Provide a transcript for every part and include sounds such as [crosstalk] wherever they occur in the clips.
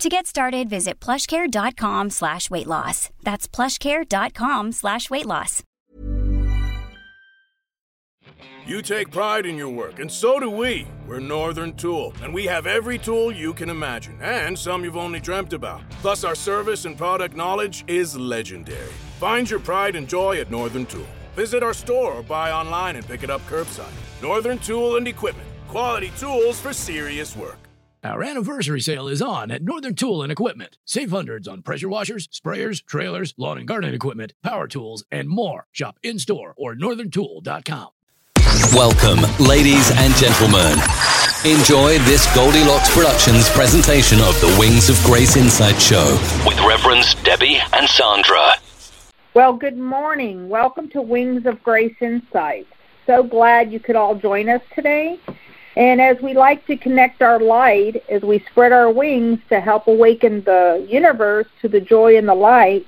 To get started, visit plushcare.com slash weight loss. That's plushcare.com slash weight loss. You take pride in your work, and so do we. We're Northern Tool, and we have every tool you can imagine, and some you've only dreamt about. Plus, our service and product knowledge is legendary. Find your pride and joy at Northern Tool. Visit our store or buy online and pick it up curbside. Northern Tool and Equipment. Quality tools for serious work. Our anniversary sale is on at Northern Tool and Equipment. Save hundreds on pressure washers, sprayers, trailers, lawn and garden equipment, power tools, and more. Shop in store or northerntool.com. Welcome, ladies and gentlemen. Enjoy this Goldilocks Productions presentation of the Wings of Grace Insight Show with Reverends Debbie and Sandra. Well, good morning. Welcome to Wings of Grace Insight. So glad you could all join us today. And as we like to connect our light, as we spread our wings to help awaken the universe to the joy and the light,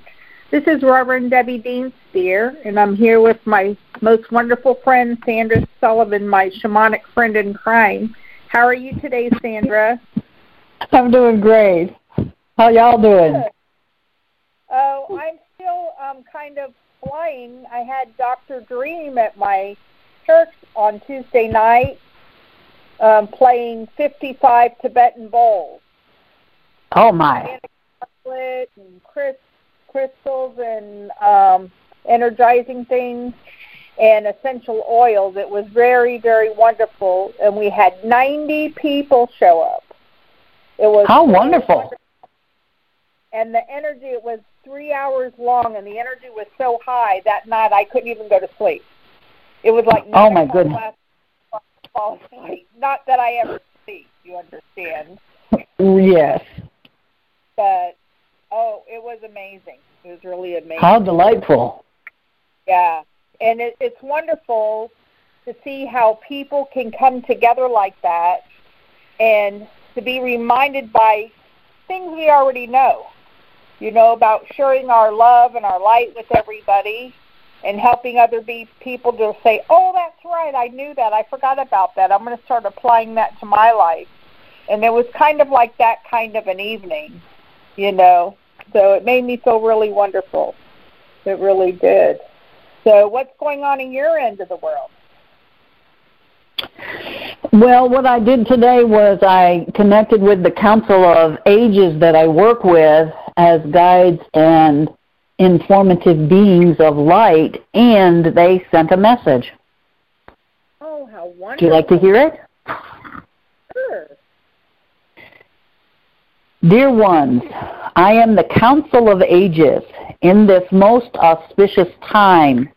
this is Reverend Debbie Dean Spear, and I'm here with my most wonderful friend, Sandra Sullivan, my shamanic friend in crime. How are you today, Sandra? I'm doing great. How y'all doing? Good. Oh, I'm still um, kind of flying. I had Dr. Dream at my church on Tuesday night um, playing 55 Tibetan bowls. Oh, my. And Chris crystals and um, energizing things and essential oils. It was very, very wonderful, and we had 90 people show up. It was how wonderful. wonderful. And the energy, it was three hours long, and the energy was so high that night I couldn't even go to sleep. It was like oh my goodness, fall asleep. Not that I ever sleep, you understand? Yes. But Oh, it was amazing. It was really amazing. How delightful. Yeah. And it, it's wonderful to see how people can come together like that and to be reminded by things we already know. You know, about sharing our love and our light with everybody and helping other be, people to say, oh, that's right, I knew that. I forgot about that. I'm going to start applying that to my life. And it was kind of like that kind of an evening you know. So it made me feel really wonderful. It really did. So what's going on in your end of the world? Well, what I did today was I connected with the Council of Ages that I work with as guides and informative beings of light, and they sent a message. Oh, how wonderful. Would you like to hear it? Sure. Dear ones, I am the council of ages. In this most auspicious time,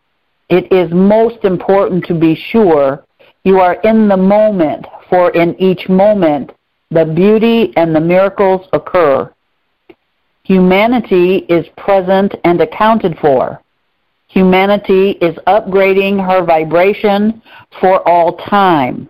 it is most important to be sure you are in the moment, for in each moment the beauty and the miracles occur. Humanity is present and accounted for. Humanity is upgrading her vibration for all time.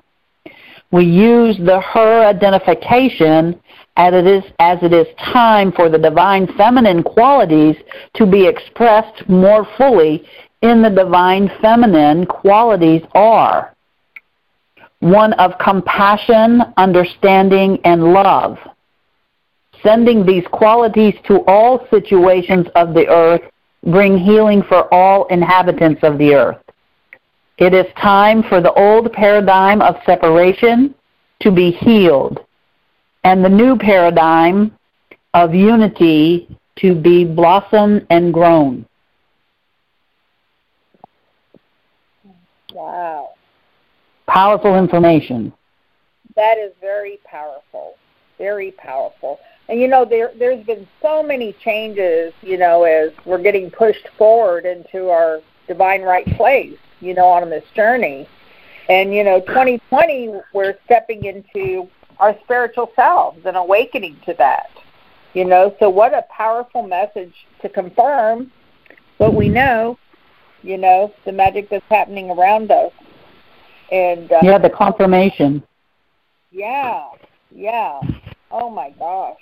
We use the her identification as it is as it is time for the divine feminine qualities to be expressed more fully in the divine feminine qualities are one of compassion, understanding, and love. Sending these qualities to all situations of the earth bring healing for all inhabitants of the earth. It is time for the old paradigm of separation to be healed and the new paradigm of unity to be blossomed and grown. Wow. Powerful information. That is very powerful. Very powerful. And you know, there there's been so many changes, you know, as we're getting pushed forward into our divine right place, you know, on this journey. And you know, 2020 we're stepping into our spiritual selves and awakening to that. You know, so what a powerful message to confirm what we know, you know, the magic that's happening around us. And uh, yeah, the confirmation. Yeah, yeah. Oh my gosh.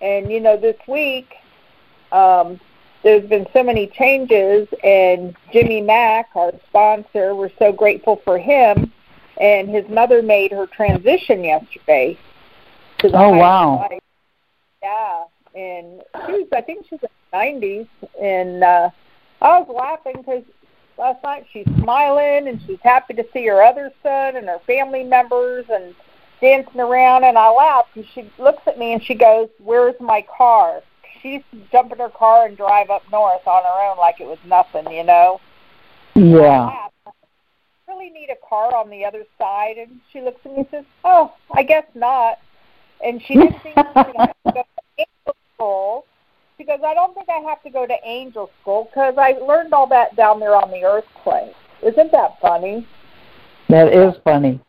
And you know, this week um, there's been so many changes, and Jimmy Mack, our sponsor, we're so grateful for him. And his mother made her transition yesterday. To the oh wow! Life. Yeah, and she was, I think she's in the 90s, and uh, I was laughing because last night she's smiling and she's happy to see her other son and her family members and dancing around and I laughed and she looks at me and she goes, Where's my car? She used jump in her car and drive up north on her own like it was nothing, you know? Yeah. I really need a car on the other side and she looks at me and says, Oh, I guess not and she didn't think you know, to go to angel school. She goes, I don't think I have to go to angel school because I learned all that down there on the earth plane. Isn't that funny? That is funny.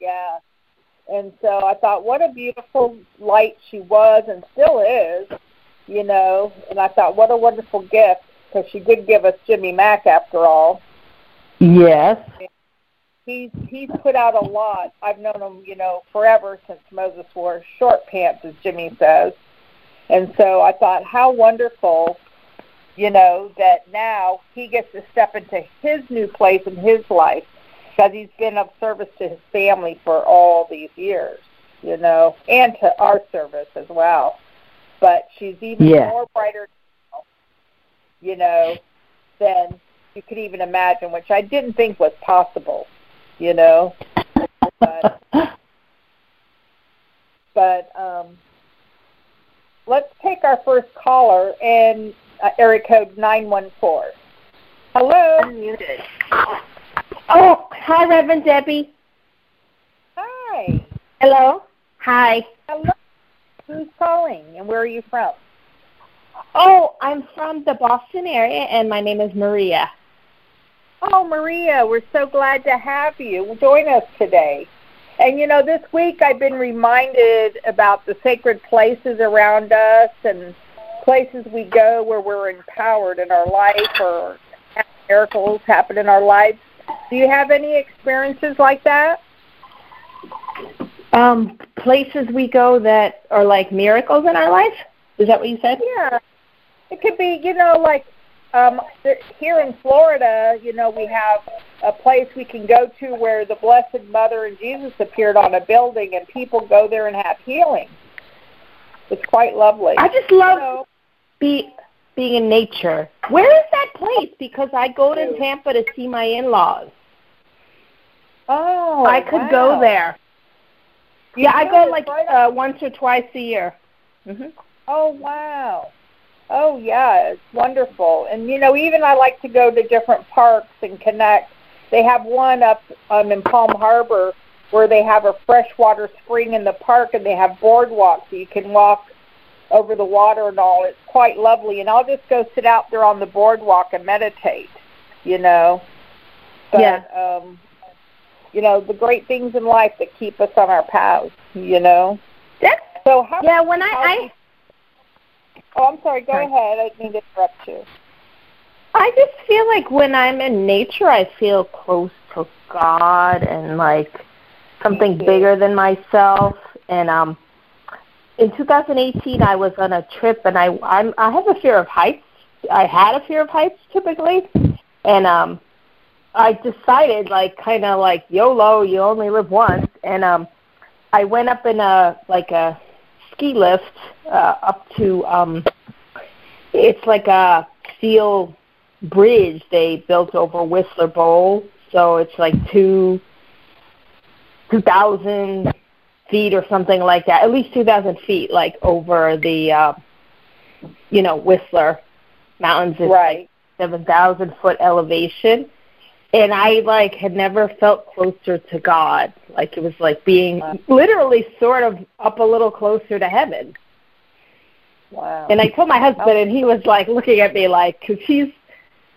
Yeah. And so I thought, what a beautiful light she was and still is, you know. And I thought, what a wonderful gift because she did give us Jimmy Mack after all. Yes. He's he's put out a lot. I've known him, you know, forever since Moses wore short pants, as Jimmy says. And so I thought, how wonderful, you know, that now he gets to step into his new place in his life because he's been of service to his family for all these years, you know, and to our service as well. But she's even yeah. more brighter, now, you know, than you could even imagine, which I didn't think was possible, you know. But, but um, let's take our first caller and uh, area code 914. Hello. Unmuted. Oh, hi, Reverend Debbie. Hi. Hello. Hi. Hello. Who's calling and where are you from? Oh, I'm from the Boston area and my name is Maria. Oh, Maria, we're so glad to have you join us today. And you know, this week I've been reminded about the sacred places around us and places we go where we're empowered in our life or miracles happen in our lives. Do you have any experiences like that? Um, places we go that are like miracles in our life? Is that what you said? Yeah. It could be, you know, like um, here in Florida, you know, we have a place we can go to where the Blessed Mother and Jesus appeared on a building, and people go there and have healing. It's quite lovely. I just love you know, be, being in nature. Where is that place? Because I go to Tampa to see my in-laws. Oh, I could wow. go there. You yeah, I go like right uh, once or twice a year. Mm-hmm. Oh wow. Oh yeah, it's wonderful. And you know, even I like to go to different parks and connect. They have one up um, in Palm Harbor where they have a freshwater spring in the park, and they have boardwalks so you can walk over the water and all. It's quite lovely. And I'll just go sit out there on the boardwalk and meditate. You know. But, yeah. Um, you know the great things in life that keep us on our paths. You know. That's So how? yeah. When I, how I Oh, I'm sorry. Go Sorry. ahead. I didn't interrupt you. I just feel like when I'm in nature, I feel close to God and like something bigger than myself. And um, in 2018, I was on a trip, and I I'm, I have a fear of heights. I had a fear of heights typically, and um, I decided like kind of like YOLO, you only live once, and um, I went up in a like a ski lift uh, up to um, it's like a steel bridge they built over Whistler Bowl, so it's like two two thousand feet or something like that, at least two thousand feet, like over the uh, you know Whistler Mountains. It's Right. like seven thousand foot elevation, and I like had never felt closer to God. Like it was like being literally sort of up a little closer to heaven. Wow. And I told my husband, and he was like looking at me like, because he's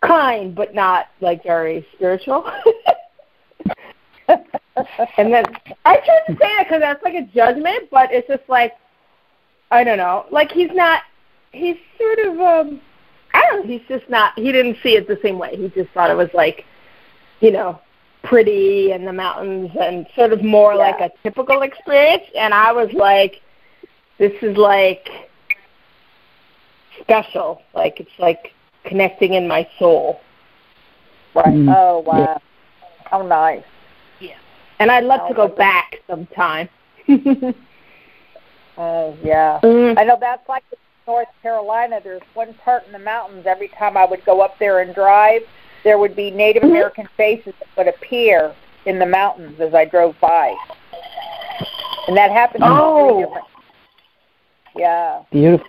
kind but not like very spiritual. [laughs] and then I shouldn't say that because that's like a judgment, but it's just like I don't know. Like he's not. He's sort of. um I don't know. He's just not. He didn't see it the same way. He just thought it was like, you know, pretty and the mountains and sort of more Yeah. like a typical experience. And I was like, this is like special. Like it's like connecting in my soul. Right. Mm. Oh wow. How nice. And I'd love to go back sometime. [laughs] Oh yeah. Mm. I know that's like North Carolina. There's one part in the mountains. Every time I would go up there and drive, there would be Native Mhm. American faces that would appear in the mountains as I drove by, and that happened. Oh. Yeah. Beautiful.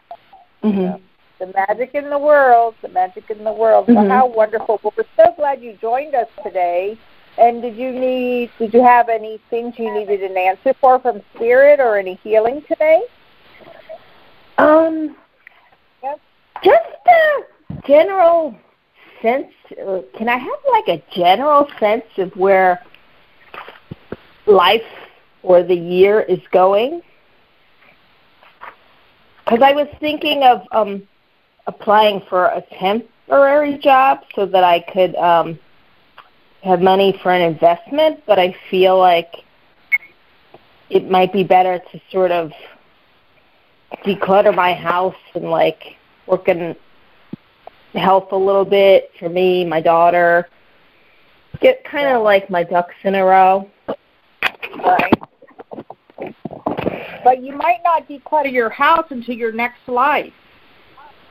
hmm The magic in the world, the magic in the world. So Mhm. how wonderful! Well, we're so glad you joined us today. And did you need? Did you have any things you needed an answer for from Spirit or any healing today? Um, Yes. just a general sense. uh, Can I have like a general sense of where life or the year is going? Because I was thinking of um, applying for a temporary job so that I could um, have money for an investment, but I feel like it might be better to sort of declutter my house and like work in health a little bit for me, my daughter. Get kind of like my ducks in a row. Right. But you might not declutter your house until your next life.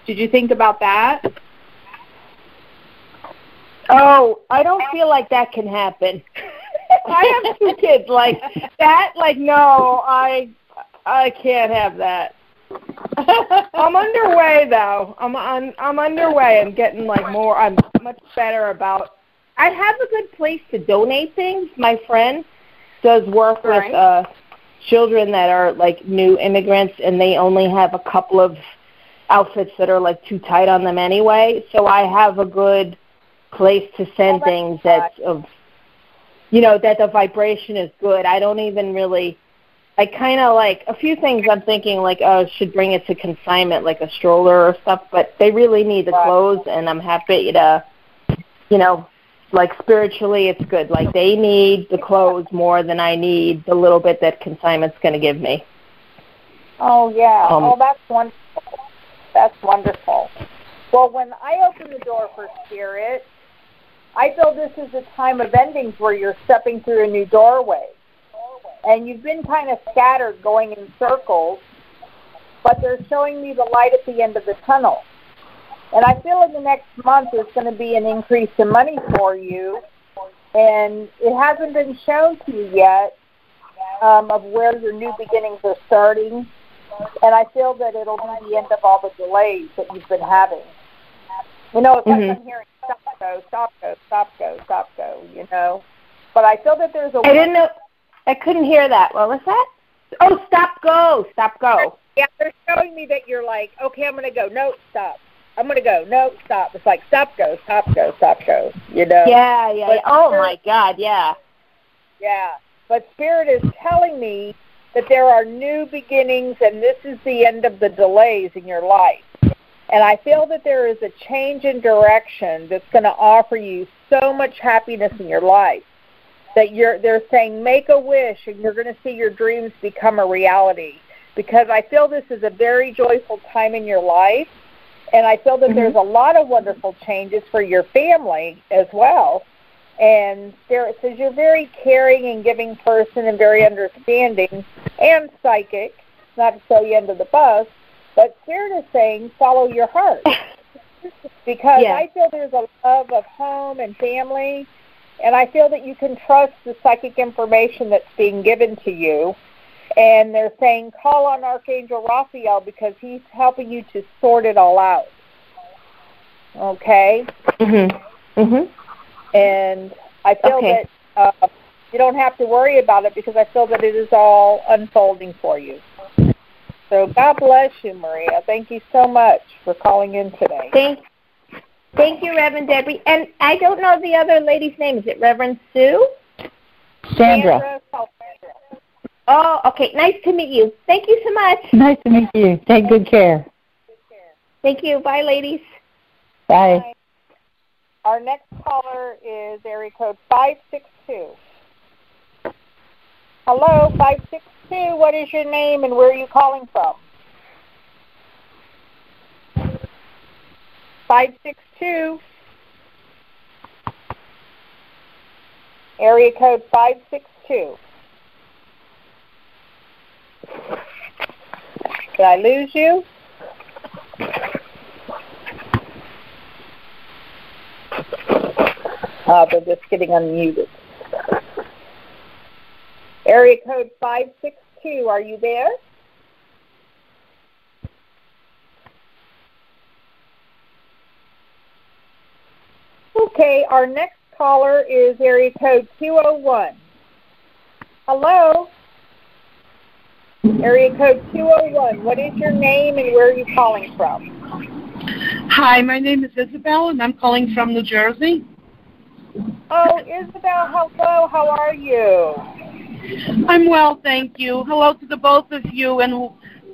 Did you think about that? Oh, I don't feel like that can happen. [laughs] I have two kids. Like that, like no, I I can't have that. I'm underway though. I'm on I'm underway. I'm getting like more I'm much better about I have a good place to donate things. My friend does work Right. with uh children that are like new immigrants and they only have a couple of outfits that are like too tight on them anyway. So I have a good place to send Oh, things that's of you know that the vibration is good. I don't even really I kind of like a few things I'm thinking like oh should bring it to consignment like a stroller or stuff, but they really need the Right. clothes and I'm happy to you know like spiritually it's good. Like they need the clothes more than I need the little bit that consignment's going to give me. Oh yeah. Um, oh, that's wonderful. That's wonderful. Well, when I open the door for spirit, I feel this is a time of endings where you're stepping through a new doorway, and you've been kind of scattered, going in circles. But they're showing me the light at the end of the tunnel. And I feel in the next month there's going to be an increase in money for you, and it hasn't been shown to you yet um, of where your new beginnings are starting and I feel that it'll be the end of all the delays that you've been having. You know, it's like Mhm. I'm hearing stop go, stop go, stop go, stop go, you know. But I feel that there's a I didn't know I couldn't hear that. What was that? Oh, stop go, stop go. yeah, they're showing me that you're like, okay, I'm gonna go, no, stop. I'm gonna go, no, stop. It's like stop go, stop go, stop go, you know. Yeah, yeah. Oh there- my god, yeah. Yeah. But Spirit is telling me that there are new beginnings and this is the end of the delays in your life. And I feel that there is a change in direction that's going to offer you so much happiness in your life. That you're they're saying make a wish and you're going to see your dreams become a reality because I feel this is a very joyful time in your life And I feel that mm-hmm. there's a lot of wonderful changes for your family as well. And there, it says you're a very caring and giving person and very understanding and psychic. Not to throw you under the bus, but Spirit is saying follow your heart. [laughs] because I feel there's a love of home and family, and I feel that you can trust the psychic information that's being given to you. And they're saying call on Archangel Raphael because he's helping you to sort it all out. Okay. Mhm. Mhm. And I feel okay. that uh, you don't have to worry about it because I feel that it is all unfolding for you. So God bless you, Maria. Thank you so much for calling in today. Thank, thank you, Reverend Debbie. And I don't know the other lady's name. Is it Reverend Sue? Sandra. Sandra. Oh, okay. Nice to meet you. Thank you so much. Nice to meet you. Take good care. Thank you. Bye, ladies. Bye. Bye. Our next caller is area code 562. Hello, 562 two, what is your name and where are you calling from? 562. Area code 562. Did I lose you? Uh, they're just getting unmuted. Area code 562, are you there? Okay, our next caller is area code 201. Hello? Area code 201, what is your name and where are you calling from? Hi, my name is Isabel and I'm calling from New Jersey. Oh, Isabel, hello, how are you? I'm well, thank you. Hello to the both of you, and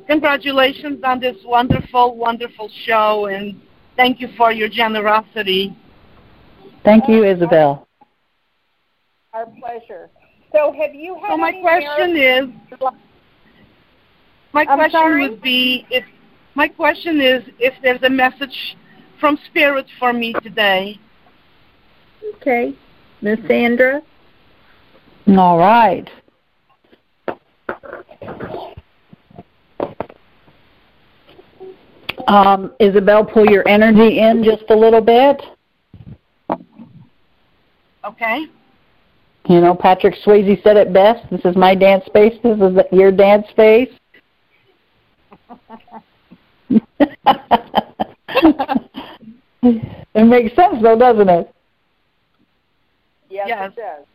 congratulations on this wonderful, wonderful show, and thank you for your generosity. Thank you, Isabel. Our pleasure. So, have you had? So my question is, my I'm question sorry? would be if my question is if there's a message from Spirit for me today. Okay, Miss Sandra. All right. Um, Isabel, pull your energy in just a little bit. Okay. You know, Patrick Swayze said it best. This is my dance space. This is your dance space. [laughs] it makes sense, though, doesn't it? Yes, Yes. it does.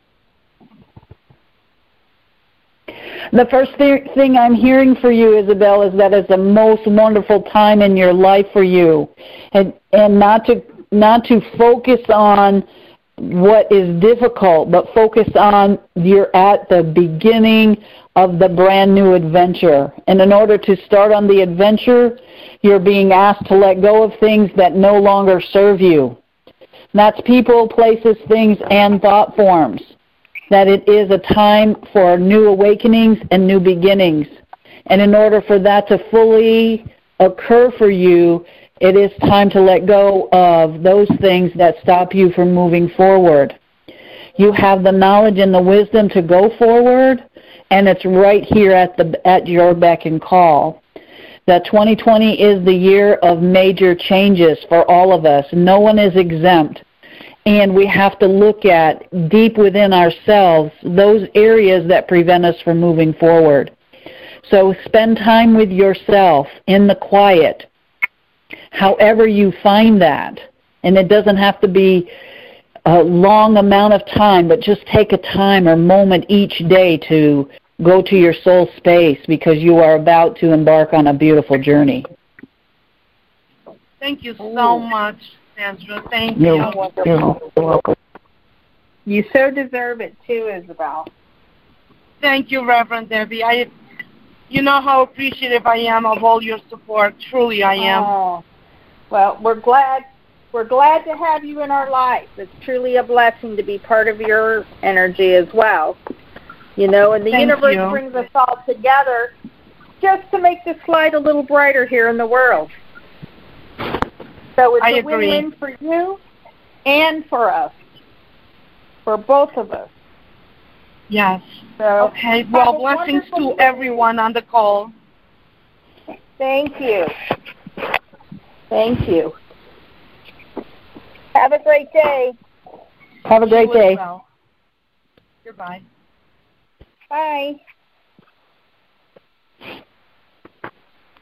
The first th- thing I'm hearing for you, Isabel, is that it's the most wonderful time in your life for you, and and not to not to focus on what is difficult, but focus on you're at the beginning of the brand new adventure. And in order to start on the adventure, you're being asked to let go of things that no longer serve you. That's people, places, things, and thought forms that it is a time for new awakenings and new beginnings. And in order for that to fully occur for you, it is time to let go of those things that stop you from moving forward. You have the knowledge and the wisdom to go forward, and it's right here at the at your beck and call. That 2020 is the year of major changes for all of us. No one is exempt and we have to look at deep within ourselves those areas that prevent us from moving forward. So spend time with yourself in the quiet, however you find that. And it doesn't have to be a long amount of time, but just take a time or moment each day to go to your soul space because you are about to embark on a beautiful journey. Thank you so oh. much, Sandra. Thank You're, you. you're welcome. You so deserve it too, Isabel. Thank you, Reverend Debbie. I, you know how appreciative I am of all your support. Truly, I am. Oh, well, we're glad we're glad to have you in our life. It's truly a blessing to be part of your energy as well. You know, and the Thank universe you. brings us all together just to make this light a little brighter here in the world. So it's I a agree. win-win for you and for us, for both of us. Yes. So Okay. Well, blessings to day. everyone on the call. Thank you. Thank you. Have a great day. Have a great You as day. well. Goodbye. Bye.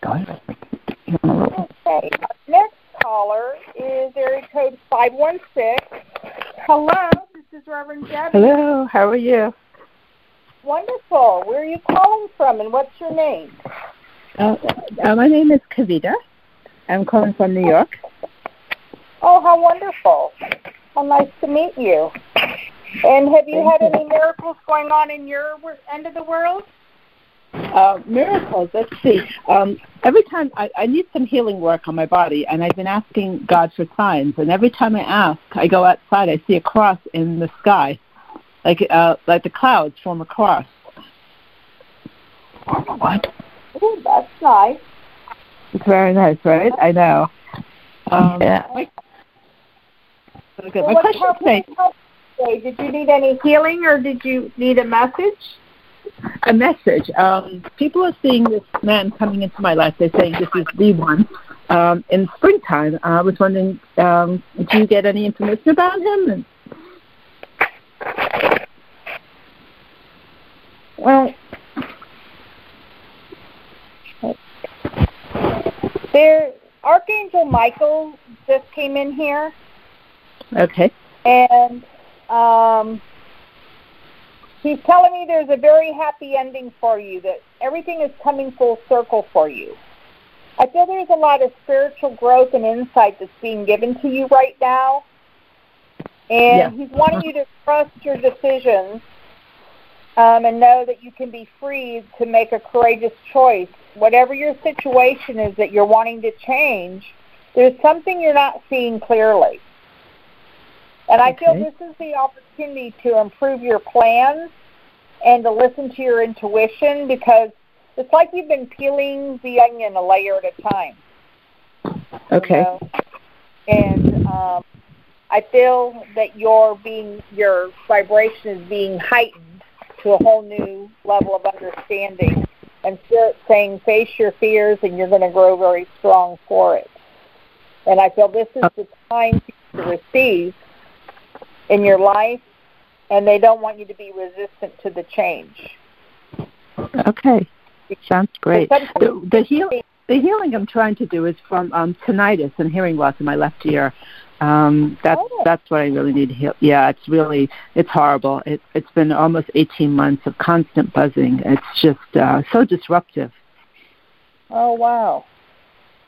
Go ahead. You wanna roll? Okay. Next caller is area code 516. Hello, this is Reverend Debbie. Hello, how are you? Wonderful. Where are you calling from and what's your name? Uh, uh, my name is Kavita. I'm calling from New York. Oh, how wonderful. How nice to meet you. And have you Thank had you. any miracles going on in your end of the world? Uh, miracles, let's see. Um, every time I, I need some healing work on my body, and I've been asking God for signs. And every time I ask, I go outside, I see a cross in the sky, like uh, like the clouds form a cross. What? Ooh, that's nice. It's very nice, right? I know. Um, Yeah. My, okay, Well, my question how today, can I help you today? Did you need any healing or did you need a message? A message. Um, people are seeing this man coming into my life. They're saying this is the one. Um, in springtime, I was wondering, um, do you get any information about him? And, Well, there, Archangel Michael just came in here, okay. and um, he's telling me there's a very happy ending for you. That everything is coming full circle for you. I feel there's a lot of spiritual growth and insight that's being given to you right now, and Yeah. he's wanting you to trust your decisions um, and know that you can be free to make a courageous choice. Whatever your situation is that you're wanting to change, there's something you're not seeing clearly. And I feel this is the opportunity to improve your plans and to listen to your intuition because it's like you've been peeling the onion a layer at a time. you Okay. know? And um, I feel that your being your vibration is being heightened to a whole new level of understanding. And Spirit saying, face your fears, and you're going to grow very strong for it. And I feel this is the time to receive in your life, and they don't want you to be resistant to the change. Okay. Sounds great. The, the, heal, the healing I'm trying to do is from um, tinnitus and hearing loss in my left ear. Um, that's Oh. that's what I really need to heal. Yeah, it's really it's horrible. It, it's been almost 18 months of constant buzzing. It's just uh, so disruptive. Oh wow.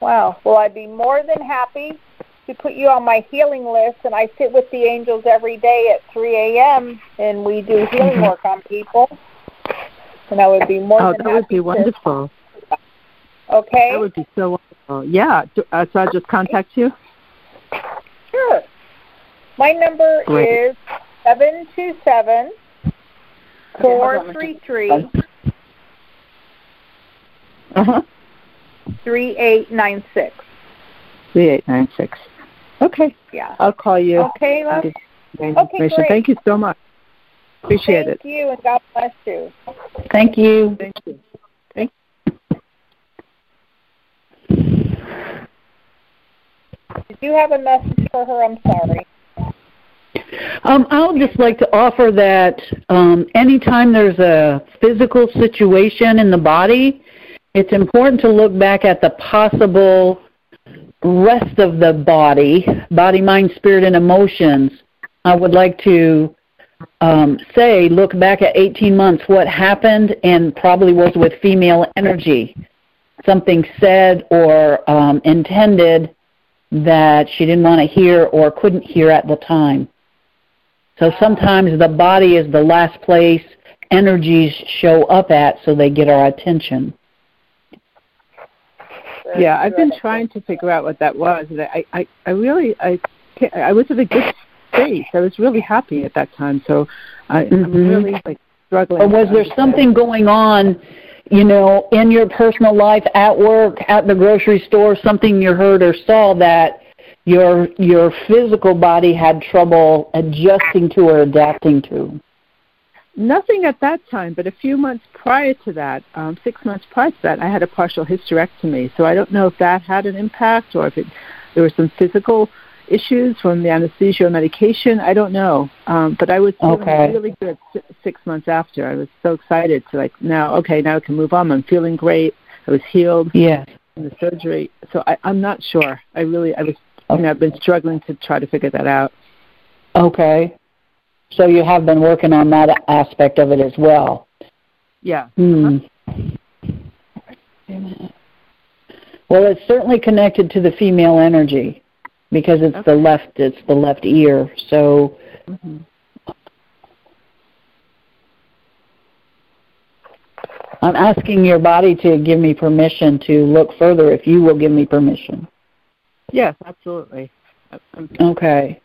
Wow. Well I'd be more than happy to put you on my healing list and I sit with the angels every day at three AM and we do healing work on people. And I would be more oh, than that would be to- wonderful. Okay. That would be so wonderful. Yeah. Do- Uh, so I'll just contact you. Sure. My number Great. is seven two seven four three three Uh huh. three eight nine six. Three eight nine six. Okay. Yeah. I'll call you. Okay, love. Okay, great. Thank you so much. Appreciate Thank it. you and God bless you. Thank you. Thank you. Thank Did you have a message for her? I'm sorry. Um, I would just like to offer that um, anytime there's a physical situation in the body, it's important to look back at the possible rest of the body, body, mind, spirit, and emotions. I would like to um, say, look back at 18 months, what happened, and probably was with female energy. Something said or um, intended that she didn't want to hear or couldn't hear at the time. So sometimes the body is the last place energies show up at so they get our attention. Yeah, I've been trying to figure out what that was, and I, I, I really, I, I was in a good space. I was really happy at that time, so I, I'm Mhm. really like struggling. Or was there something going on, you know, in your personal life, at work, at the grocery store, something you heard or saw that your your physical body had trouble adjusting to or adapting to? Nothing at that time, but a few months prior to that, um, six months prior to that, I had a partial hysterectomy. So I don't know if that had an impact or if it, there were some physical issues from the anesthesia or medication. I don't know, um, but I was feeling Okay. really good six months after. I was so excited to like now, okay, now I can move on. I'm feeling great. I was healed Yes. from the surgery. So I, I'm not sure. I really, I was, you know, I've been struggling to try to figure that out. Okay. So you have been working on that aspect of it as well. Yeah. Hmm. Well, it's certainly connected to the female energy because it's the left it's the left ear. So Mm-hmm. I'm asking your body to give me permission to look further if you will give me permission. Yes, absolutely. I- I'm- Okay.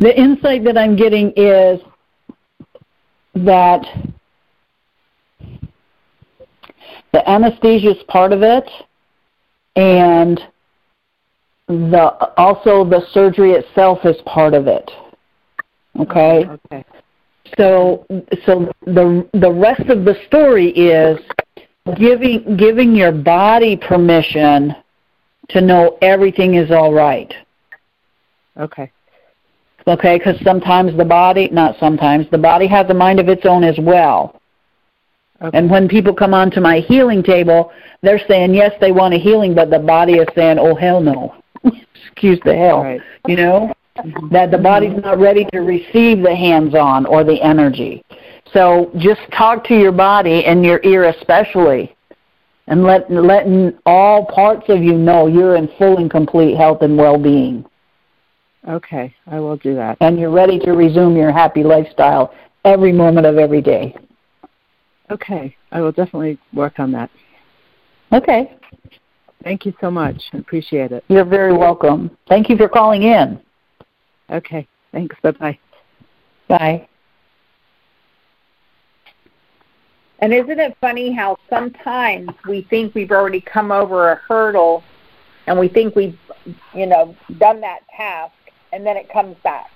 The insight that I'm getting is that the anesthesia is part of it and the also the surgery itself is part of it. Okay? Mm, okay. So so the the rest of the story is giving giving your body permission to know everything is all right. Okay. Okay, because sometimes the body, not sometimes, the body has a mind of its own as well. Okay. And when people come onto my healing table, they're saying yes, they want a healing, but the body is saying, oh hell no, [laughs] excuse the hell, Right. you know, that the body's not ready to receive the hands-on or the energy. So just talk to your body and your ear especially, and let letting all parts of you know you're in full and complete health and well-being Okay. I will do that. and you're ready to resume your happy lifestyle every moment of every day. Okay. I will definitely work on that. Okay. Thank you so much. I appreciate it. You're very welcome. Thank you for calling in. Okay. Thanks. Bye bye. Bye. And isn't it funny how sometimes we think we've already come over a hurdle and we think we've, you know, done that task and then it comes back.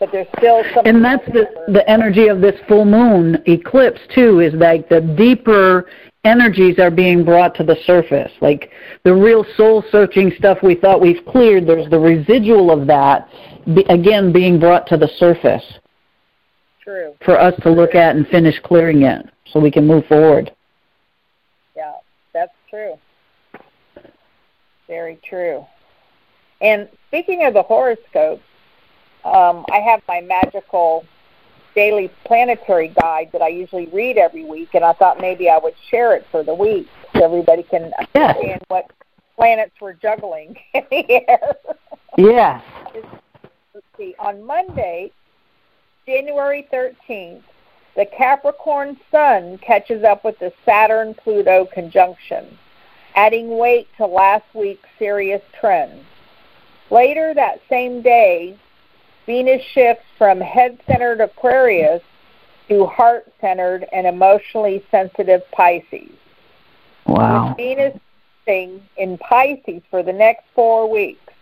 But there's still some And that's the the energy of this full moon eclipse too is like the deeper energies are being brought to the surface. Like the real soul searching stuff we thought we've cleared, there's the residual of that be, again being brought to the surface true. for us to look at and finish clearing it so we can move forward. Yeah, that's true. Very true. And speaking of the horoscopes, um, I have my magical daily planetary guide that I usually read every week, and I thought maybe I would share it for the week so everybody can Yes. understand what planets we're juggling [laughs] in the air. Yes. Let's see. On Monday, January 13th, the Capricorn Sun catches up with the Saturn Pluto conjunction, adding weight to last week's serious trends. Later that same day, Venus shifts from head centered Aquarius to heart centered and emotionally sensitive Pisces. Wow. With Venus in Pisces for the next four weeks,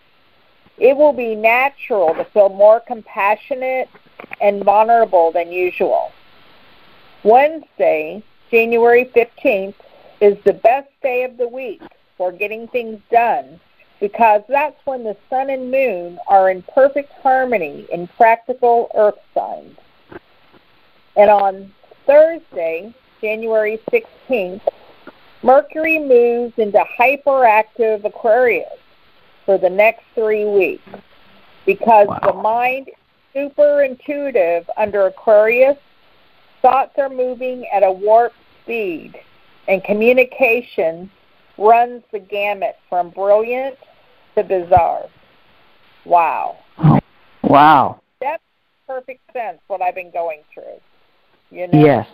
it will be natural to feel more compassionate and vulnerable than usual. Wednesday, January 15th, is the best day of the week for getting things done because that's when the sun and moon are in perfect harmony in practical earth signs. And on Thursday, January 16th, Mercury moves into hyperactive Aquarius for the next three weeks because the mind is super intuitive under Aquarius. Thoughts are moving at a warp speed, and communication runs the gamut from brilliant to bizarre. Wow. Wow. That makes perfect sense what I've been going through. You know? Yes.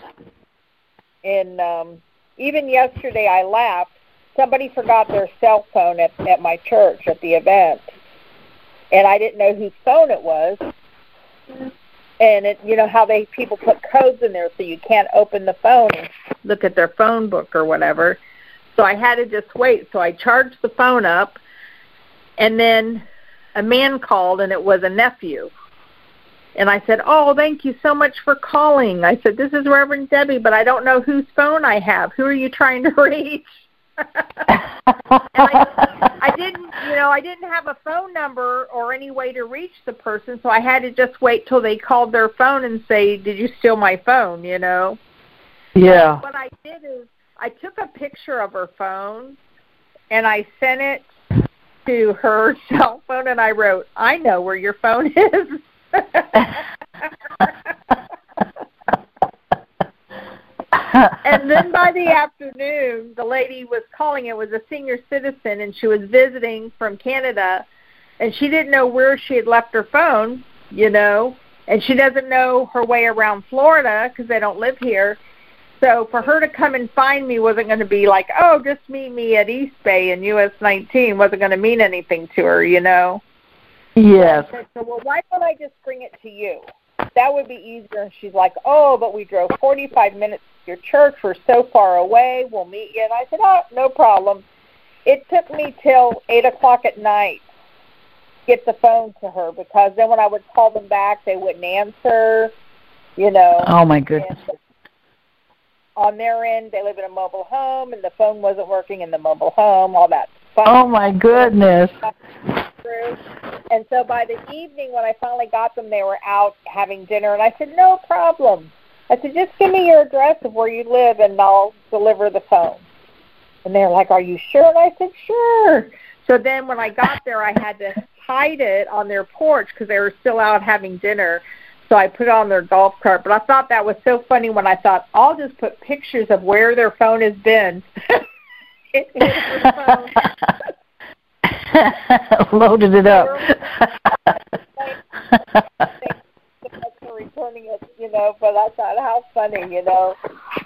And um, even yesterday, I laughed. Somebody forgot their cell phone at, at my church at the event, and I didn't know whose phone it was. and it you know how they people put codes in there so you can't open the phone and look at their phone book or whatever. So I had to just wait. So I charged the phone up, and then a man called, and it was a nephew. And I said, "Oh, thank you so much for calling." I said, "This is Reverend Debbie, but I don't know whose phone I have. Who are you trying to [laughs] reach?" I, I didn't, you know, I didn't have a phone number or any way to reach the person, so I had to just wait till they called their phone and say, "Did you steal my phone?" You know. Yeah. What I did is I took a picture of her phone and I sent it to her [laughs] cell phone and I wrote, "I know where your phone [laughs] is." and then by the afternoon, the lady was calling. It was a senior citizen, and she was visiting from Canada, and she didn't know where she had left her phone, you know, and she doesn't know her way around Florida because they don't live here. So for her to come and find me wasn't going to be like, oh, just meet me at East Bay in US 19. wasn't going to mean anything to her, you know. Yes. So well, why don't I just bring it to you? That would be easier. And she's like, oh, but we drove 45 minutes to your church. We're so far away. We'll meet you. And I said, oh, no problem. It took me till 8 o'clock at night to get the phone to her because then when I would call them back, they wouldn't answer, you know. Oh, my goodness. And on their end, they live in a mobile home, and the phone wasn't working in the mobile home, all that fun. Oh, my goodness. And so by the evening, when I finally got them, they were out having dinner, and I said, "No problem." I said, "Just give me your address of where you live, and I'll deliver the phone." And they're like, "Are you sure?" And I said, "Sure." So then, when I got there, I had to hide it on their porch because they were still out having dinner. So I put it on their golf cart. But I thought that was so funny when I thought I'll just put pictures of where their phone has been. [laughs] it, phone. [laughs] Loaded it up. Thanks for returning it, you know, but I thought how funny, you know.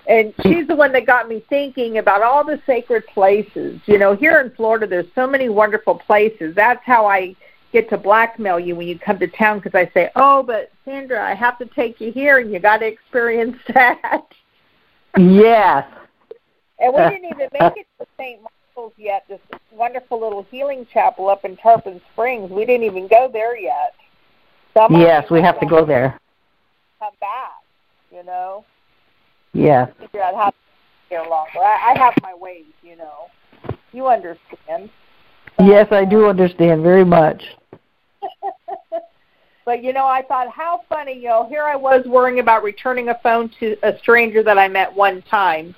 And she's the one that got me thinking about all the sacred places. You know, here in Florida there's so many wonderful places. That's how I get to blackmail you when you come to town because I say, "Oh, but Sandra, I have to take you here and you got to experience [laughs] that." Yes. And we [laughs] didn't even make it to St. Michael's yet. This wonderful little healing chapel up in Tarpon Springs. We didn't even go there yet. Some yes, we have to go there. Come back, you know. Yes. Figure out how to stay longer. I, I have my ways, you know. You understand. Yes, I do understand very much. But you know, I thought how funny, you know, here I was worrying about returning a phone to a stranger that I met one time.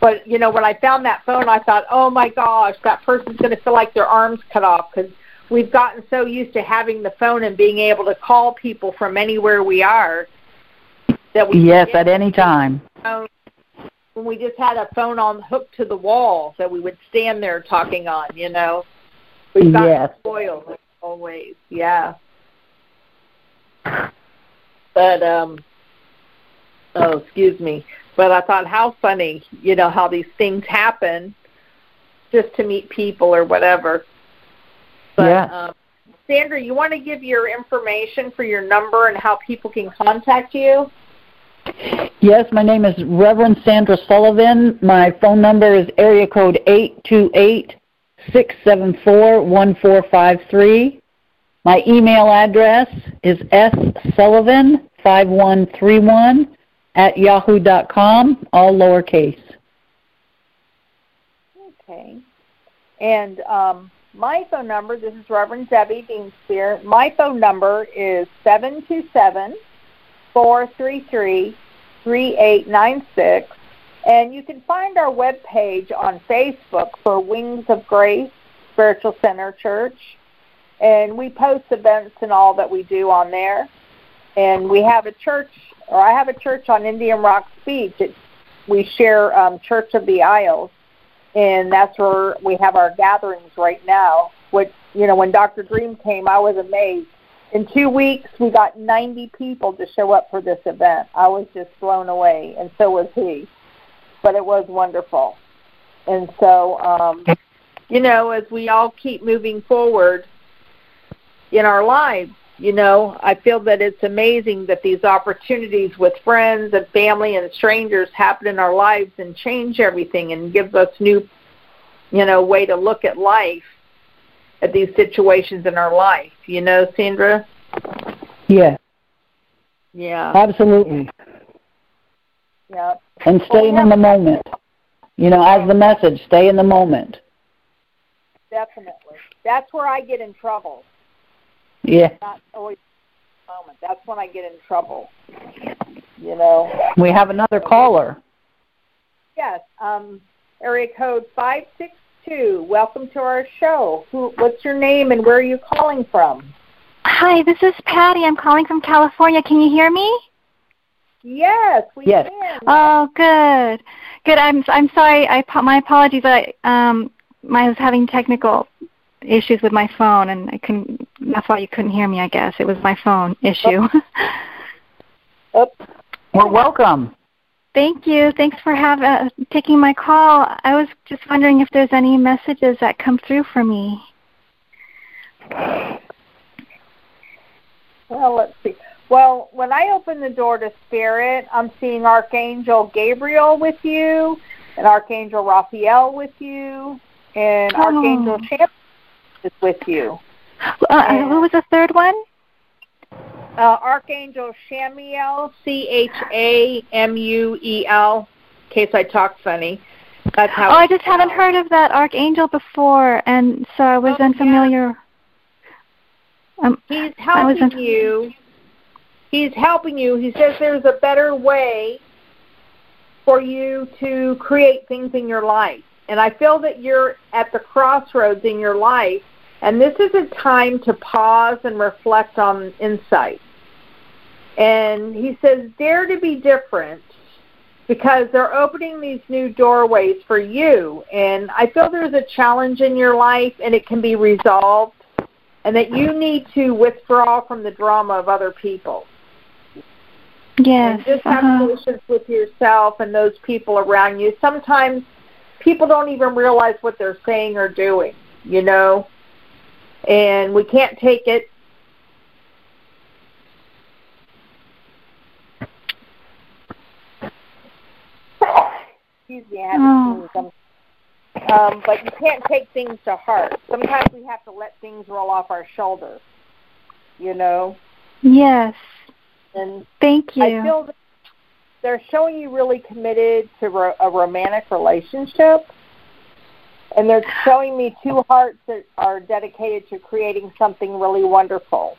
But you know, when I found that phone, I thought, "Oh my gosh, that person's going to feel like their arms cut off because we've gotten so used to having the phone and being able to call people from anywhere we are that we yes at any time. Phone, when we just had a phone on hooked to the wall that we would stand there talking on, you know. We've gotten yes. spoiled always, yeah. But um oh, excuse me. But I thought how funny, you know, how these things happen just to meet people or whatever. But yeah. um Sandra, you want to give your information for your number and how people can contact you? Yes, my name is Reverend Sandra Sullivan. My phone number is area code eight two eight six seven four one four five three. My email address is ssullivan5131 at yahoo.com, all lowercase. Okay. And um, my phone number, this is Reverend Debbie Dean Spear. My phone number is seven two seven four three three three eight nine six. And you can find our webpage on Facebook for Wings of Grace Spiritual Center Church. And we post events and all that we do on there. And we have a church, or I have a church on Indian Rocks Beach. We share um, Church of the Isles. And that's where we have our gatherings right now. Which, you know, when Dr. Dream came, I was amazed. In two weeks, we got 90 people to show up for this event. I was just blown away, and so was he but it was wonderful. And so, um, you know, as we all keep moving forward in our lives, You know, I feel that it's amazing that these opportunities with friends and family and strangers happen in our lives and change everything and gives us new, you know, way to look at life, at these situations in our life. You know, Sandra? Yeah. Yeah. Absolutely. Yeah. And staying well, in the moment. You know, as the message, stay in the moment. Definitely. That's where I get in trouble. Yeah. Not always moment. That's when I get in trouble. You know. We have another caller. Yes. Um, area code five six two. Welcome to our show. Who? What's your name and where are you calling from? Hi, this is Patty. I'm calling from California. Can you hear me? Yes, we yes. can. Oh, good. Good. I'm I'm sorry. I my apologies. I um I was having technical issues with my phone, and I couldn't. That's why you couldn't hear me. I guess it was my phone issue. [laughs] Oh. Well, welcome. Thank you. Thanks for have, uh, taking my call. I was just wondering if there's any messages that come through for me. Well, let's see. Well, when I open the door to Spirit, I'm seeing Archangel Gabriel with you, and Archangel Raphael with you, and oh. Archangel Chamuel is with you. Uh, who was the third one? Uh, Archangel Chamuel, C H A M U E L. In case I talk funny, that's how. Oh, I just haven't heard of that archangel before, and so I was oh, unfamiliar. Yeah. Um, He's helping you. He's helping you. He says there's a better way for you to create things in your life. And I feel that you're at the crossroads in your life, and this is a time to pause and reflect on insight. And he says, dare to be different because they're opening these new doorways for you. And I feel there's a challenge in your life, and it can be resolved, and that you need to withdraw from the drama of other people. Yes. And just have uh-huh. patience with yourself and those people around you. Sometimes people don't even realize what they're saying or doing, you know? And we can't take it excuse me, I haven't oh. Um, but you can't take things to heart. Sometimes we have to let things roll off our shoulders. You know. Yes. And thank you. I feel that they're showing you really committed to ro- a romantic relationship, and they're showing me two hearts that are dedicated to creating something really wonderful.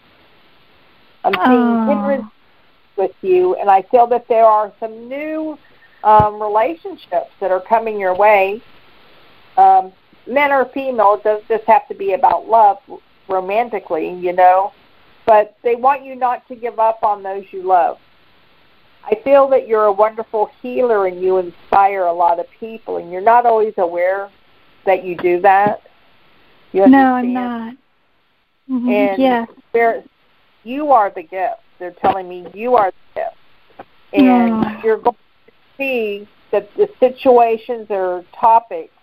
I'm seeing kindred with you, and I feel that there are some new um, relationships that are coming your way. Um, men or female, it does just have to be about love romantically, you know, but they want you not to give up on those you love. I feel that you're a wonderful healer and you inspire a lot of people, and you're not always aware that you do that. You no, I'm not. Mm-hmm. And yes. you are the gift. They're telling me you are the gift. And oh. you're going to see that the situations or topics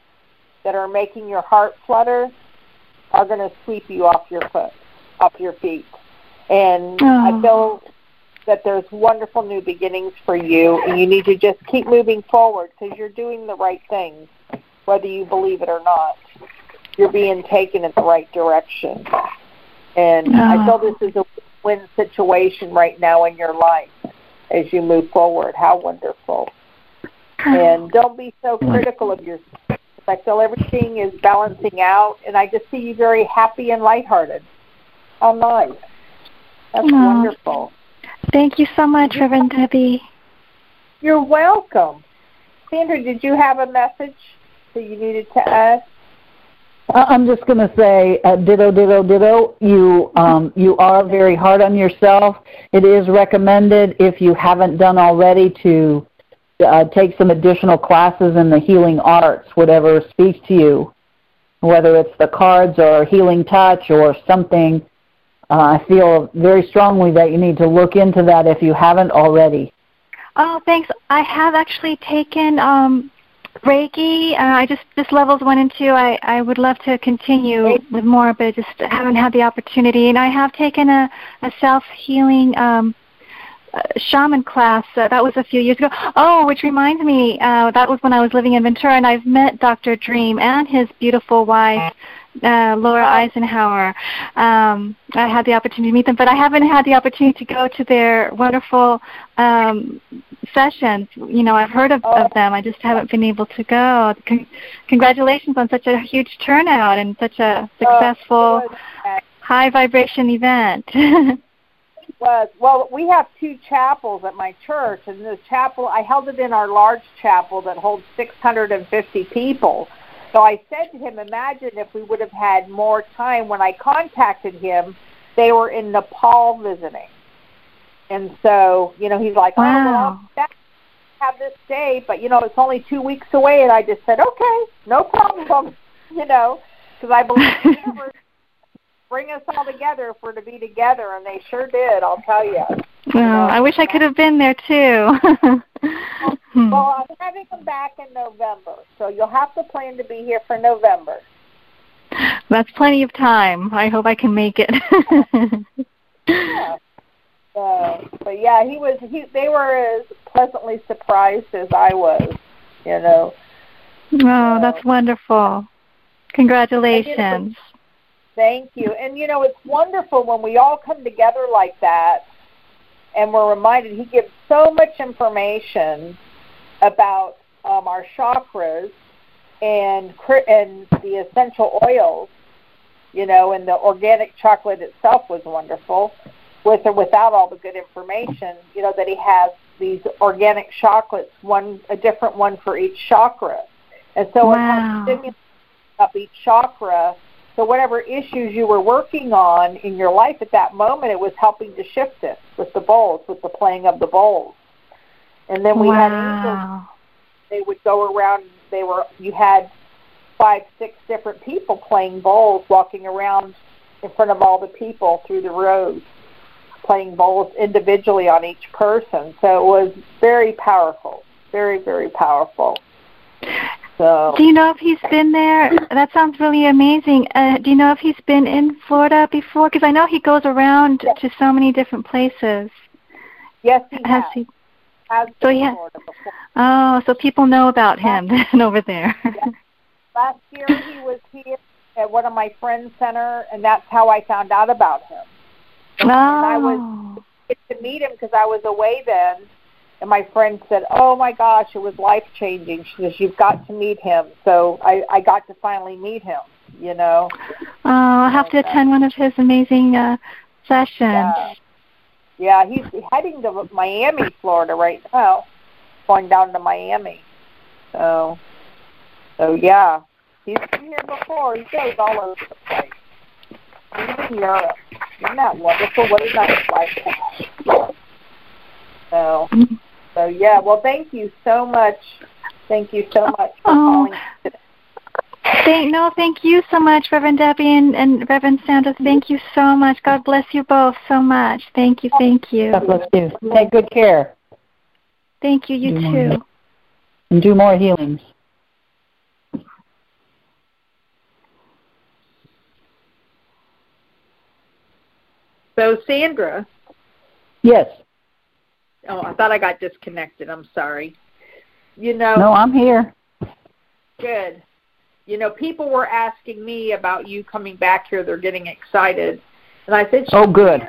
that are making your heart flutter are going to sweep you off your foot, off your feet. And oh. I feel that there's wonderful new beginnings for you, and you need to just keep moving forward because you're doing the right things, whether you believe it or not. You're being taken in the right direction. And oh. I ah. feel this is a win situation right now in your life as you move forward. How wonderful. And don't be so critical of yourself. I feel everything is balancing out, and I just see you very happy and lighthearted. How nice. That's oh, wonderful. Thank you so much, Reverend Debbie. You're welcome. Sandra, did you have a message that you needed to add? I'm just going to say, uh, ditto, ditto, ditto. You um, you are very hard on yourself. It is recommended if you haven't done already to uh, take some additional classes in the healing arts, whatever speaks to you, whether it's the cards or healing touch or something. Uh, I feel very strongly that you need to look into that if you haven't already. Oh, thanks. I have actually taken um, Reiki. Uh, I just just levels one and two. I I would love to continue with more, but I just haven't had the opportunity. And I have taken a a self healing um, uh, shaman class. Uh, that was a few years ago. Oh, which reminds me, uh, that was when I was living in Ventura, and I've met Dr. Dream and his beautiful wife uh, Laura Eisenhower. Um, I had the opportunity to meet them, but I haven't had the opportunity to go to their wonderful um, sessions. You know, I've heard of, of them. I just haven't been able to go. Con- congratulations on such a huge turnout and such a successful, high vibration event. [laughs] was well we have two chapels at my church and the chapel i held it in our large chapel that holds 650 people so I said to him, imagine if we would have had more time. When I contacted him, they were in Nepal visiting. And so, you know, he's like, wow. oh, well, have this day, but, you know, it's only two weeks away. And I just said, okay, no problem, [laughs] you know, because I believe [laughs] universe bring us all together if we're to be together. And they sure did, I'll tell you. Well, I wish I could have been there too. [laughs] Hmm. Well, I'm having them back in November, so you'll have to plan to be here for November. That's plenty of time. I hope I can make it. [laughs] yeah. So, but yeah, he was. He they were as pleasantly surprised as I was. You know. Oh, that's wonderful. Congratulations. Thank you. And you know, it's wonderful when we all come together like that and we're reminded he gives so much information about um, our chakras and and the essential oils, you know, and the organic chocolate itself was wonderful. With or without all the good information, you know, that he has these organic chocolates, one a different one for each chakra, and so wow. it stimulates up each chakra. So whatever issues you were working on in your life at that moment, it was helping to shift it with the bowls, with the playing of the bowls. And then we wow. had angels. They would go around. They were you had five, six different people playing bowls, walking around in front of all the people through the rows, playing bowls individually on each person. So it was very powerful, very very powerful. So. Do you know if he's been there? That sounds really amazing. Uh, do you know if he's been in Florida before? Because I know he goes around yes. to so many different places. Yes, he has. has. He, has so has, Oh, so people know about him [laughs] then over there. [laughs] yes. Last year he was here at one of my friends' center, and that's how I found out about him. Oh. and I was to meet him because I was away then and my friend said, "Oh my gosh, it was life changing." She says, "You've got to meet him." So I I got to finally meet him. You know. Oh, I'll have to attend one of his amazing uh sessions. Yeah. yeah, he's heading to Miami, Florida right now, going down to Miami. So, so yeah, he's been here before. He goes all over the place. He's in Europe. Isn't that wonderful? What is that like? So, so yeah. Well, thank you so much. Thank you so much for oh. calling today. Thank no, thank you so much, Reverend Debbie and, and Reverend Sandra. Thank you so much. God bless you both so much. Thank you, thank you. God bless you. Take good care. Thank you. You do too. More, and do more healings. So, Sandra. Yes. Oh, I thought I got disconnected. I'm sorry. You know. No, I'm here. Good. You know, people were asking me about you coming back here. They're getting excited, and I said, "Oh, good."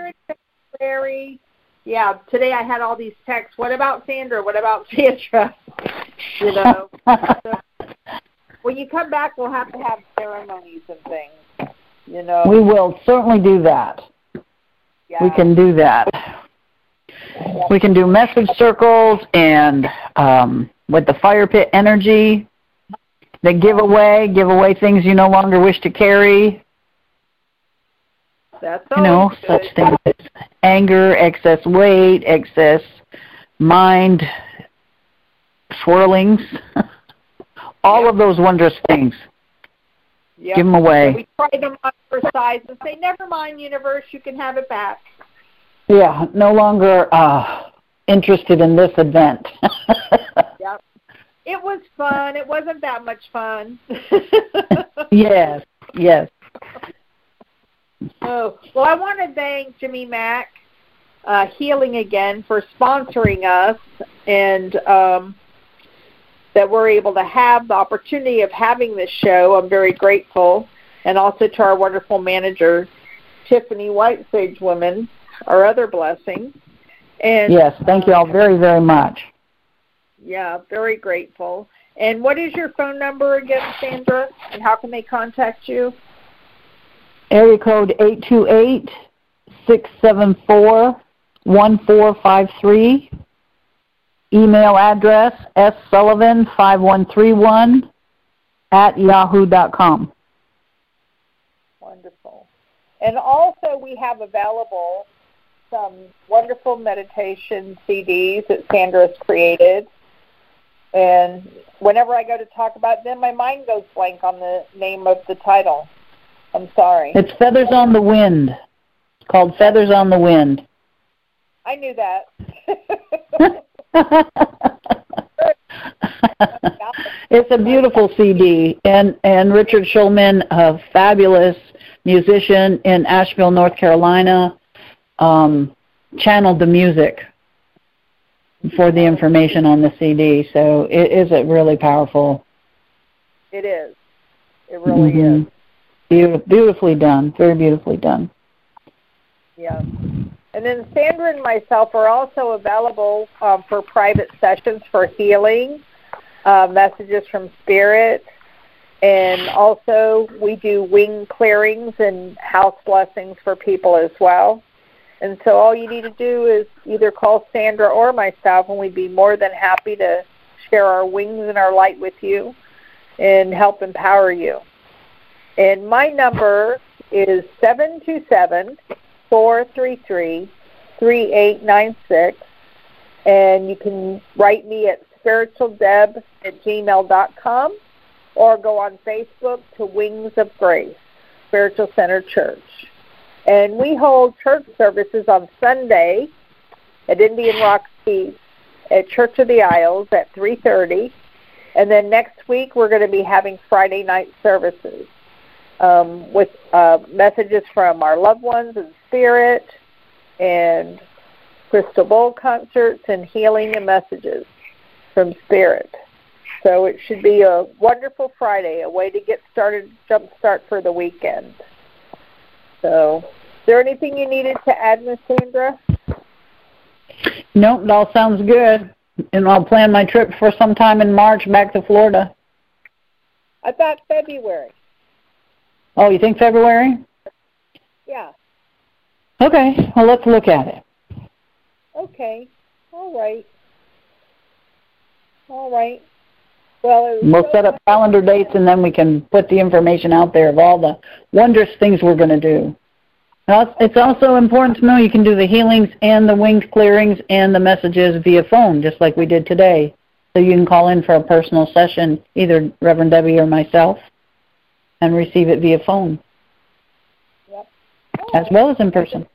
February. Yeah, today I had all these texts. What about Sandra? What about [laughs] Sandra? you know. so, when you come back, we'll have to have ceremonies and things. You know. We will certainly do that. Yeah. We can do that. We can do message circles and um, with the fire pit energy, the giveaway, give away things you no longer wish to carry. That's all. you know, good. such things as anger, excess weight, excess mind swirlings, [laughs] all yep. of those wondrous things. Yep. Give them away. So we try them on for size and say, never mind, universe, you can have it back. Yeah, no longer uh, interested in this event. [laughs] yep. it was fun. It wasn't that much fun. [laughs] yes, yes. Oh well, I want to thank Jimmy Mack, uh, Healing Again, for sponsoring us, and um, that we're able to have the opportunity of having this show. I'm very grateful, and also to our wonderful manager, Tiffany White Sage Women, our other blessing. And yes, thank you all very, very much. Yeah, very grateful. And what is your phone number again, Sandra? And how can they contact you? Area code eight two eight six seven four one four five three. Email address ssullivan5131 at yahoo dot com. Wonderful. And also, we have available some wonderful meditation CDs that Sandra's created. And whenever I go to talk about them, my mind goes blank on the name of the title. I'm sorry. It's Feathers on the Wind. It's called Feathers on the Wind. I knew that. [laughs] it's a beautiful CD, and and Richard Shulman, a fabulous musician in Asheville, North Carolina, um, channeled the music for the information on the CD. So it is a really powerful. It is. It really mm-hmm. is. Beautiful, beautifully done. Very beautifully done. Yeah. And then Sandra and myself are also available um, for private sessions for healing, uh, messages from spirit, and also we do wing clearings and house blessings for people as well. And so all you need to do is either call Sandra or myself, and we'd be more than happy to share our wings and our light with you and help empower you. And my number is seven two seven four three three three eight nine six, and you can write me at spiritualdeb at gmail dot com or go on Facebook to Wings of Grace Spiritual Center Church. And we hold church services on Sunday at Indian Rocks Beach at Church of the Isles at 3:30, and then next week we're going to be having Friday night services um, with uh, messages from our loved ones and spirit, and crystal bowl concerts and healing and messages from spirit. So it should be a wonderful Friday, a way to get started, jump start for the weekend. So, is there anything you needed to add, Miss Sandra? Nope, it all sounds good. And I'll plan my trip for sometime in March back to Florida. I thought February. Oh, you think February? Yeah. Okay, well, let's look at it. Okay, all right. All right. Well, we'll set up calendar dates and then we can put the information out there of all the wondrous things we're going to do. It's also important to know you can do the healings and the wings clearings and the messages via phone, just like we did today. So you can call in for a personal session, either Reverend Debbie or myself, and receive it via phone. Yep. As well as in person.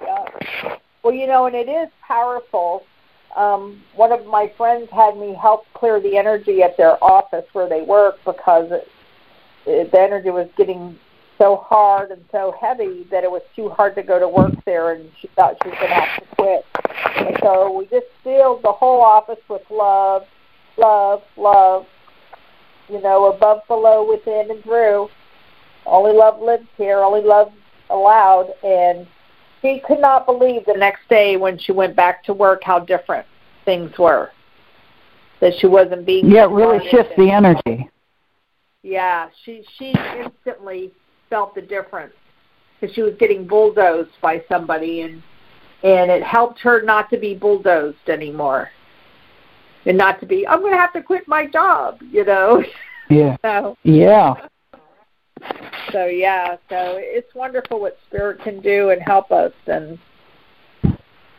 Yeah. Well, you know, and it is powerful um, one of my friends had me help clear the energy at their office where they work because it, it, the energy was getting so hard and so heavy that it was too hard to go to work there, and she thought she was going to have to quit. And so we just filled the whole office with love, love, love. You know, above, below, within, and through. Only love lives here. Only love allowed, and she could not believe the next day when she went back to work how different things were. That she wasn't being Yeah, it really shifts the energy. Yeah, she she instantly felt the difference because she was getting bulldozed by somebody and and it helped her not to be bulldozed anymore. And not to be I'm going to have to quit my job, you know. Yeah. [laughs] so, yeah. So yeah, so it's wonderful what spirit can do and help us, and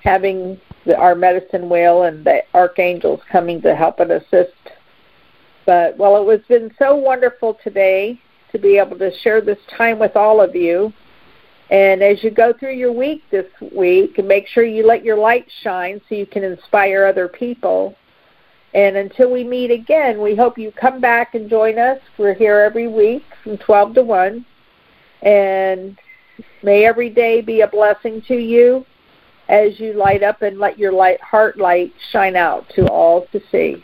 having the, our medicine wheel and the archangels coming to help and assist. But well, it was been so wonderful today to be able to share this time with all of you. And as you go through your week this week, make sure you let your light shine so you can inspire other people. And until we meet again, we hope you come back and join us. We're here every week from 12 to 1. And may every day be a blessing to you as you light up and let your light, heart light shine out to all to see.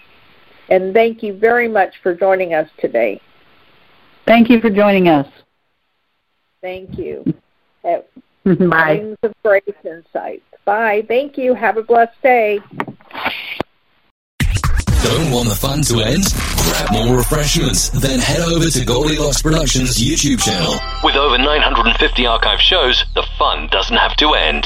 And thank you very much for joining us today. Thank you for joining us. Thank you. [laughs] At Bye. Of Grace Insight. Bye. Thank you. Have a blessed day. Don't want the fun to end? Grab more refreshments, then head over to Goldilocks Productions YouTube channel. With over 950 archive shows, the fun doesn't have to end.